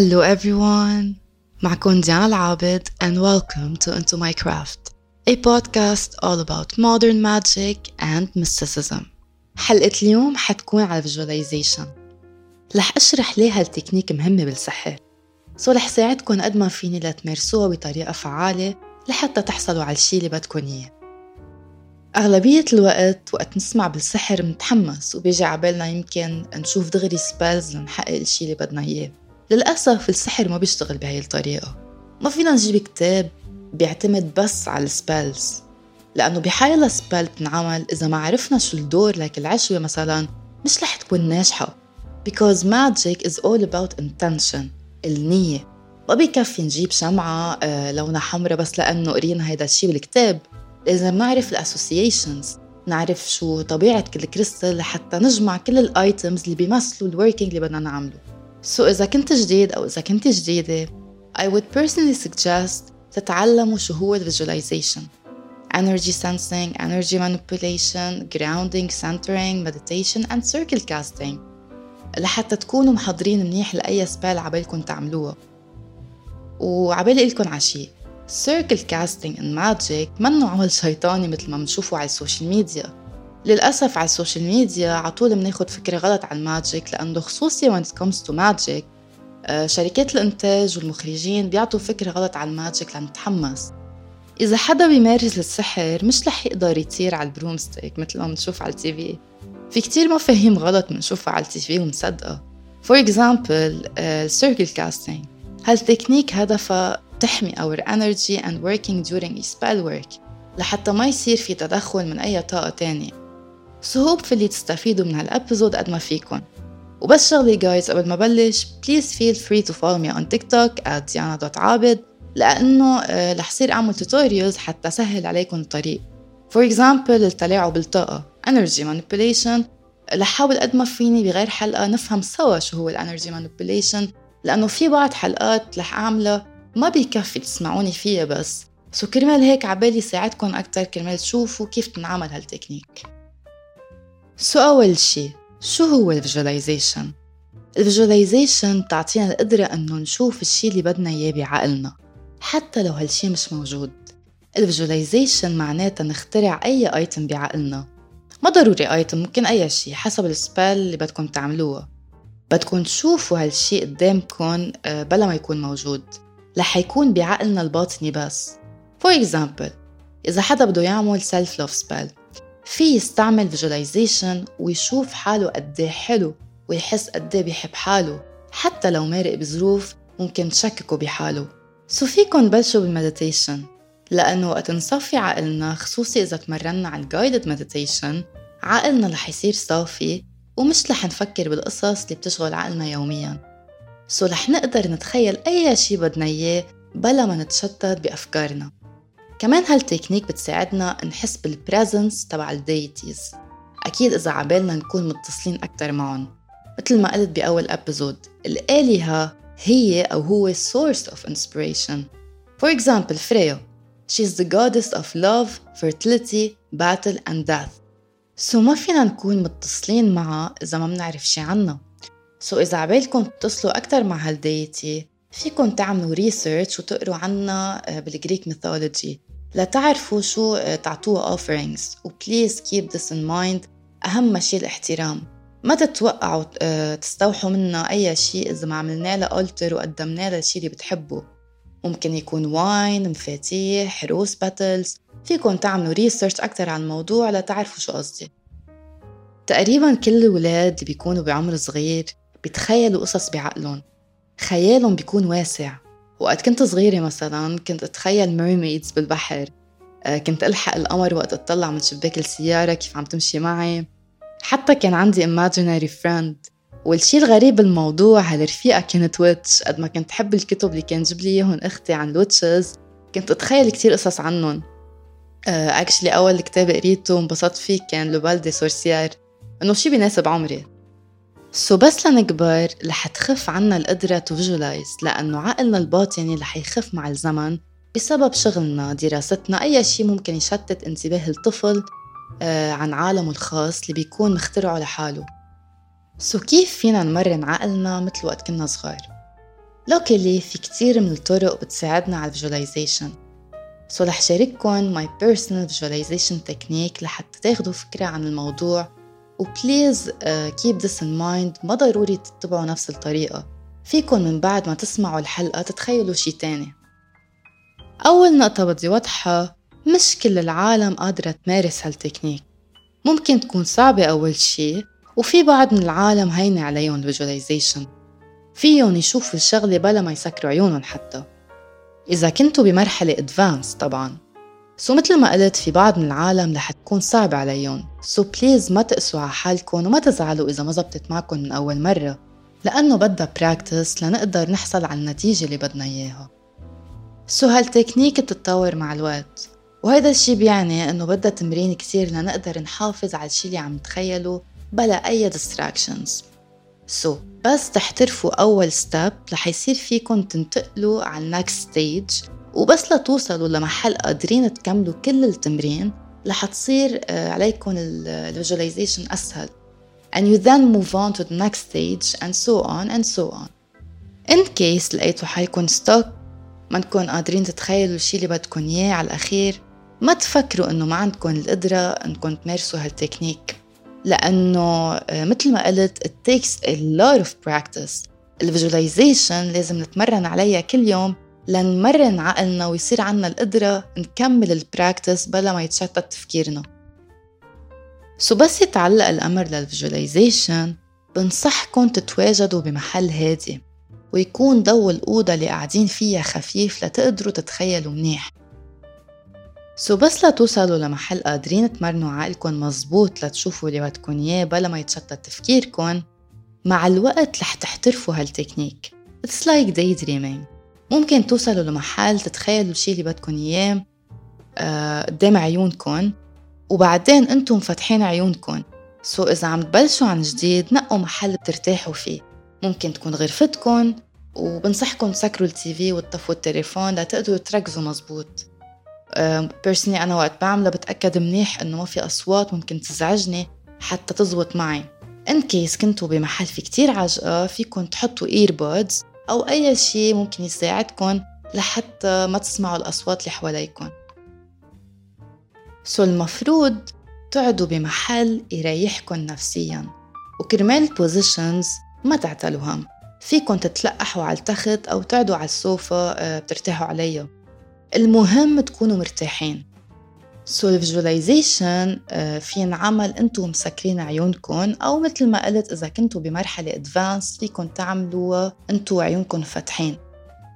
Hello everyone. معكم ديانا العابد and welcome to Into My Craft a podcast all about modern magic and mysticism. حلقة اليوم حتكون على visualization. رح أشرح ليه هالتكنيك مهمة بالسحر so رح ساعدكم قد ما فيني لتمارسوها بطريقة فعالة لحتى تحصلوا على الشي اللي بدكن إياه. أغلبية الوقت وقت نسمع بالسحر منتحمس وبيجي عبالنا يمكن نشوف دغري spells لنحقق الشي اللي بدنا إياه. للأسف السحر ما بيشتغل بهاي الطريقة. ما فينا نجيب كتاب بيعتمد بس على ال spells لأنه بحالة spell تنعمل إذا ما عرفنا شو الدور لك العشوة مثلا مش رح تكون ناجحة. Because magic is all about intention النية. ما بيكفي نجيب شمعة آه، لونها حمرا بس لأنه قرينا هيدا الشي بالكتاب. لازم نعرف الاسوسيشنز نعرف شو طبيعة كل كريستال لحتى نجمع كل ال items اللي بيمثلوا ال working اللي بدنا نعمله. so so إذا كنت جديد أو إذا كنت جديدة I would personally suggest تتعلموا شو هو visualization energy sensing, energy manipulation, grounding, centering, meditation and circle casting لحتى تكونوا محضرين منيح لأي spell عبالكم تعملوها وعبالي لكم عشي circle casting and magic منه عمل شيطاني مثل ما بنشوفه على السوشيال ميديا للأسف على السوشيال ميديا عطول بناخد فكرة غلط عن ال magic لأنه خصوصي when it comes to magic آه، شركات الإنتاج والمخرجين بيعطوا فكرة غلط عن ال magic لنتحمس. إذا حدا بيمارس السحر مش رح يقدر يطير على ال broomstick مثل ما بنشوف على ال TV. في كتير مفاهيم غلط بنشوفها على ال TV ومصدقة. For example, ال circle casting هال technique هدفها تحمي our energy and working during spell work لحتى ما يصير في تدخل من أي طاقة تانية. so اللي تستفيدوا من هال episode قد ما فيكن. وبس شغلة guys قبل ما بلش please feel free to follow me on TikTok at diana.عابد لأنه آه، رح صير أعمل tutorials حتى سهل عليكم الطريق. For example التلاعب بالطاقة energy manipulation. رح حاول قد ما فيني بغير حلقة نفهم سوا شو هو ال energy manipulation لأنه في بعض حلقات رح أعملها ما بيكفي تسمعوني فيها بس. so كرمال هيك عبالي ساعدكم أكتر كرمال تشوفوا كيف تنعمل هالتكنيك. so أول شي شو هو ال visualization؟ ال visualization بتعطينا القدرة إنه نشوف الشي اللي بدنا إياه بعقلنا حتى لو هالشي مش موجود ال visualization معناتها نخترع أي item بعقلنا ما ضروري item ممكن أي شي حسب ال spell اللي بدكم تعملوها بدكم تشوفوا هالشي قدامكم بلا ما يكون موجود رح يكون بعقلنا الباطني بس For example إذا حدا بده يعمل self love spell في يستعمل visualization ويشوف حاله قد حلو ويحس قد بيحب حاله. حتى لو مارق بظروف ممكن تشككوا بحاله. so فيكن بلشوا بال meditation لأنه وقت نصفي عقلنا خصوصي إذا تمرنا على ال guided meditation عقلنا رح يصير صافي ومش رح نفكر بالقصص اللي بتشغل عقلنا يومياً. so رح نقدر نتخيل أي شي بدنا إياه بلا ما نتشتت بأفكارنا. كمان هالتكنيك بتساعدنا نحس بال presence تبع ال deities أكيد إذا عبالنا نكون متصلين أكتر معهم. مثل ما قلت بأول episode الآلهة هي أو هو source of inspiration. For example Freya. She's the goddess of love, fertility, battle and death. so ما فينا نكون متصلين معها إذا ما بنعرف شي عنها. so إذا عبالكم تتصلوا أكتر مع هال deity فيكم تعملوا research وتقروا عنها آه، بال Greek mythology لتعرفوا شو آه، تعطوها offerings. و please keep this in mind. أهم شيء الاحترام. ما تتوقعوا آه، تستوحوا منا أي شيء إذا ما عملنا لها altar وقدمنا لها الشيء اللي بتحبه. ممكن يكون wine مفاتيح rose petals فيكم تعملوا research أكتر عن الموضوع لتعرفوا شو قصدي. تقريبا كل الولاد اللي بيكونوا بعمر صغير بيتخيلوا قصص بعقلهم. خيالهم بيكون واسع. وقت كنت صغيرة مثلا كنت أتخيل mermaids بالبحر. آه، كنت ألحق القمر وقت أطلع من شباك السيارة كيف عم تمشي معي. حتى كان عندي imaginary friend. والشي الغريب بالموضوع هالرفيقة كانت witch قد ما كنت حب الكتب اللي كان جيب لي إياهم أختي عن ال witches كنت أتخيل كتير قصص عنهم. actually uh, أول كتاب قريته وانبسطت فيه كان Le Bal des sorcières إنه شي بيناسب عمري. so بس لنكبر رح تخف عنا القدرة to visualize لأنه عقلنا الباطني رح يخف مع الزمن بسبب شغلنا دراستنا أي شيء ممكن يشتت انتباه الطفل آه، عن عالمه الخاص اللي بيكون مخترعه لحاله so كيف فينا نمرن عقلنا مثل وقت كنا صغار؟ luckily في كتير من الطرق بتساعدنا على ال visualization so رح شارككم my personal visualization technique لحتى تاخدوا فكرة عن الموضوع و please keep this in mind ما ضروري تتبعوا نفس الطريقة. فيكن من بعد ما تسمعوا الحلقة تتخيلوا شي تاني. أول نقطة بدي وضحها مش كل العالم قادرة تمارس هالتكنيك. ممكن تكون صعبة أول شي وفي بعض من العالم هينة عليهم ال visualization فيهم يشوفوا الشغلة بلا ما يسكروا عيونهم حتى. إذا كنتوا بمرحلة advanced طبعا. so مثل ما قلت في بعض من العالم رح تكون صعبة عليهم. so please ما تقسوا على حالكم وما تزعلوا إذا ما زبطت معكم من أول مرة لأنه بدها practice لنقدر نحصل على النتيجة اللي بدنا إياها. so هال technique بتتطور مع الوقت وهذا الشي بيعني إنه بدها تمرين كتير لنقدر نحافظ على الشي اللي عم نتخيله بلا أي distractions. so so, بس تحترفوا أول step رح يصير فيكم تنتقلوا على ال next stage وبس لتوصلوا لمحل قادرين تكملوا كل التمرين رح تصير آه، عليكم ال visualization أسهل. And you then move on to the next stage and so on and so on. In case لقيتوا حالكم stuck ما نكون قادرين تتخيلوا الشي اللي بدكم إياه على الأخير ما تفكروا إنه ما عندكم القدرة إنكم تمارسوا هالتكنيك. لأنه آه، مثل ما قلت it takes a lot of practice. ال visualization لازم نتمرن عليها كل يوم لنمرن عقلنا ويصير عنا القدرة نكمل ال practice بلا ما يتشتت تفكيرنا. so بس يتعلق الأمر لل visualization بنصحكم تتواجدوا بمحل هادي ويكون ضوء الأوضة اللي قاعدين فيها خفيف لتقدروا تتخيلوا منيح. so بس لتوصلوا لمحل قادرين تمرنوا عقلكم مزبوط لتشوفوا اللي بدكن إياه بلا ما يتشتت تفكيركن مع الوقت رح تحترفوا ها ال technique. It's like daydreaming. ممكن توصلوا لمحل تتخيلوا الشي اللي بدكن إياه آه، قدام عيونكن وبعدين أنتم مفتحين عيونكن. so إذا عم تبلشوا عن جديد نقوا محل بترتاحوا فيه. ممكن تكون غرفتكن وبنصحكم تسكروا ال TV وتطفوا التليفون لتقدروا تركزوا مزبوط. personally أنا وقت بعمله بتأكد منيح إنه ما في أصوات ممكن تزعجني حتى تزبط معي. in case كنتوا بمحل في كتير عجقة فيكن تحطوا AirPods أو أي شيء ممكن يساعدكم لحتى ما تسمعوا الأصوات اللي حواليكم so المفروض تقعدوا بمحل يريحكم نفسيا وكرمال ال positions ما تعتلوا هم فيكن تتلقحوا على التخت أو تقعدوا على السوفا آه، بترتاحوا عليها المهم تكونوا مرتاحين. so ال visualization آه، في ينعمل أنتم مسكرين عيونكم أو مثل ما قلت إذا كنتوا بمرحلة advanced فيكم تعملوها أنتم عيونكم فاتحين.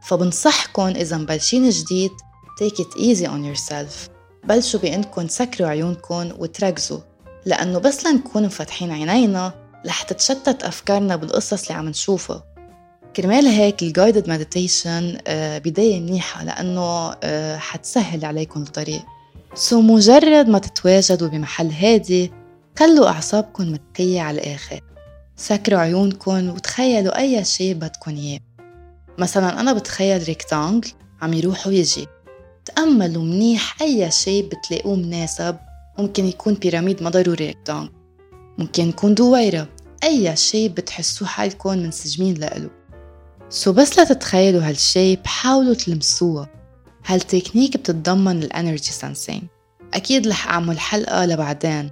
فبنصحكم إذا مبلشين جديد take it easy on yourself. بلشوا بانكم تسكروا عيونكم وتركزوا. لأنه بس لنكون مفتحين عينينا رح تتشتت أفكارنا بالقصص اللي عم نشوفها. كرمال هيك ال guided meditation آه، بداية منيحة لأنه آه، حتسهل عليكم الطريق. so مجرد ما تتواجدوا بمحل هادي خلوا أعصابكم مرتخية على الآخر. سكروا عيونكم وتخيلوا أي شيء بدكم إياه. مثلا أنا بتخيل rectangle عم يروح ويجي تأملوا منيح أي شيء بتلاقوه مناسب. ممكن يكون pyramid ما ضروري rectangle ممكن يكون دويرة. أي شيء بتحسوه حالكم منسجمين لإله so بس لتتخيلوا هالشي بحاولوا تلمسوها هالتكنيك بتتضمن ال energy sensing أكيد رح أعمل حلقة لبعدين.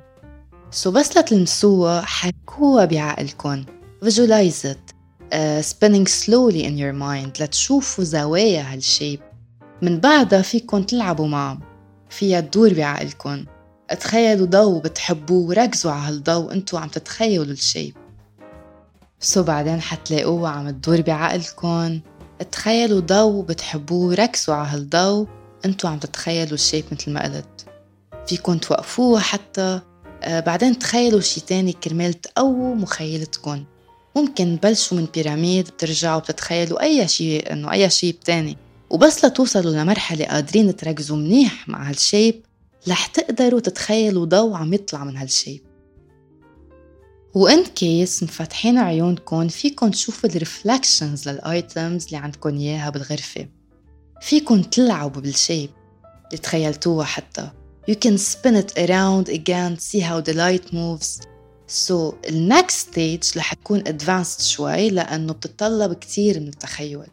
so بس لتلمسوها حكوها بعقلكن. Visualize it. Uh, spinning slowly in your mind لتشوفوا زوايا ها ال shape. من بعدها فيكن تلعبوا معه فيها تدور بعقلكن. تخيلوا ضوء بتحبوه وركزوا على هالضوء انتو عم تتخيلوا ال shape. so بعدين حتلاقوها عم تدور بعقلكن. تخيلوا ضو بتحبوه ركزوا على هالضو. انتو عم تتخيلوا ال shape مثل ما قلت. فيكن توقفوها حتى آه بعدين تخيلوا شي تاني كرمال تقووا مخيلتكن. ممكن تبلشوا من pyramid بترجعوا بتتخيلوا أي شيء إنه أي شيء تاني وبس لتوصلوا لمرحلة قادرين تركزوا منيح مع ها ال shape رح تقدروا تتخيلوا ضو عم يطلع من ها ال shape. و in case مفتحين عيونكم فيكن تشوفوا ال reflections لل items اللي عندكن إياها بالغرفة. فيكن تلعبوا بال shape. اللي تخيلتوها حتى. You can spin it around again see how the light moves. So the next stage رح تكون advanced شوي لأنه بتتطلب كتير من التخيل.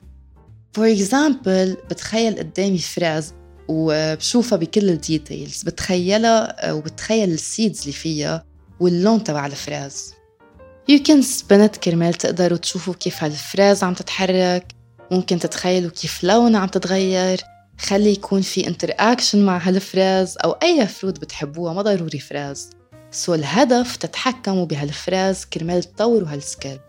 for example بتخيل قدامي fraise وبشوفها بكل ال details بتخيلها وبتخيل ال seeds اللي فيها. واللون تبع ال fraise. Spin it كرمال تقدروا تشوفوا كيف ها ال fraise عم تتحرك ممكن تتخيلوا كيف لونها عم تتغير. خلي يكون في interaction مع ها ال fraise أو أي fruit بتحبوها ما ضروري fraise. so الهدف تتحكموا بها ال fraise كرمال تطوروا ها ال skill.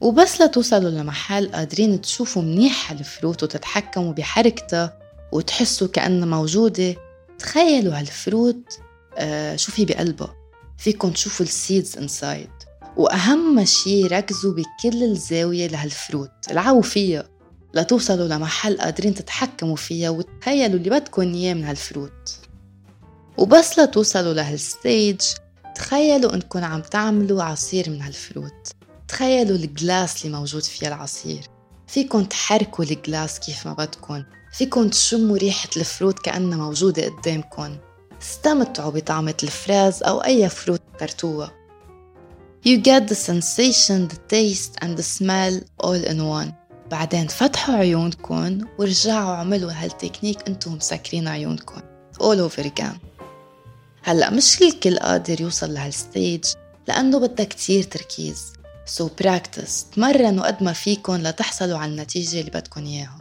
وبس لتوصلوا لمحل قادرين تشوفوا منيح ها ال fruit وتتحكموا بحركتها وتحسوا كأنها موجودة. تخيلوا ها ال fruit آه شو في بقلبها فيكم تشوفوا ال seeds inside وأهم شي ركزوا بكل الزاوية لها ال fruit. العبوا فيها لتوصلوا لمحل قادرين تتحكموا فيها وتخيلوا اللي بدكم إياه من ها ال fruit. وبس لتوصلوا لها ال stage تخيلوا إنكم عم تعملوا عصير من ها ال fruit. تخيلوا ال glass اللي موجود فيها العصير. فيكن تحركوا ال glass كيف ما بدكن فيكن تشموا ريحة ال fruit كأنها موجودة قدامكن استمتعوا بطعمة ال fraise أو أي fruit اخترتوها You get the sensation, the taste and the smell all in one. بعدين فتحوا عيونكم ورجعوا عملوا هالتكنيك أنتم مسكرين عيونكم all over again. هلأ مش الكل قادر يوصل لها ال stage لأنه بدها كتير تركيز. so so practice تمرنوا قد ما فيكن لتحصلوا على النتيجة اللي بدكن إياها.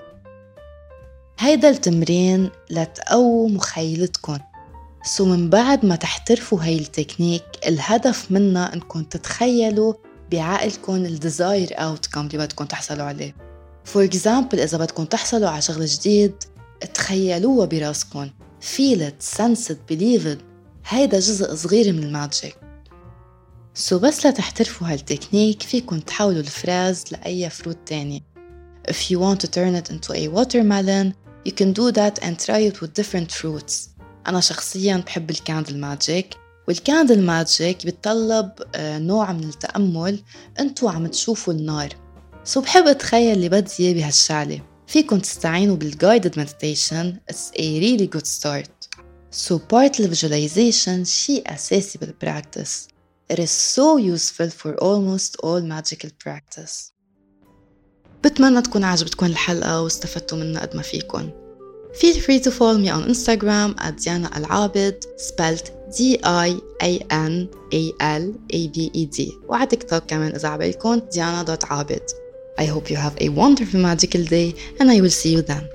هيدا التمرين لتقووا مخيلتكن. so من بعد ما تحترفوا هاي التكنيك الهدف منها انكم تتخيلوا بعقلكم ال desired outcome اللي بدكم تحصلوا عليه. for example إذا بدكم تحصلوا على شغل جديد تخيلوها براسكم. Feel it, sense it, believe it. هيدا جزء صغير من ال magic. so بس لتحترفوا هالتكنيك فيكن تحولوا ال fraise لأي fruit تاني. If you want to turn it into a watermelon you can do that and try it with different fruits. أنا شخصيا بحب ال candle magic وال candle magic بتطلب آه، نوع من التأمل انتو عم تشوفوا النار. so بحب أتخيل اللي بدي إياه بهالشعلة فيكن تستعينوا بال guided meditation. It's a really good start. So part visualization شيء أساسي بال practice It is so useful for almost all magical practice. بتمنى تكون عجبتكم الحلقة واستفدتوا منها قد ما فيكن. Feel free to follow me on Instagram at Diana Al-Abed spelled D-I-A-N-A-L-A-B-E-D وعلى تيك توك كمان إذا عبالكم diana.abed I hope you have a wonderful magical day and I will see you then.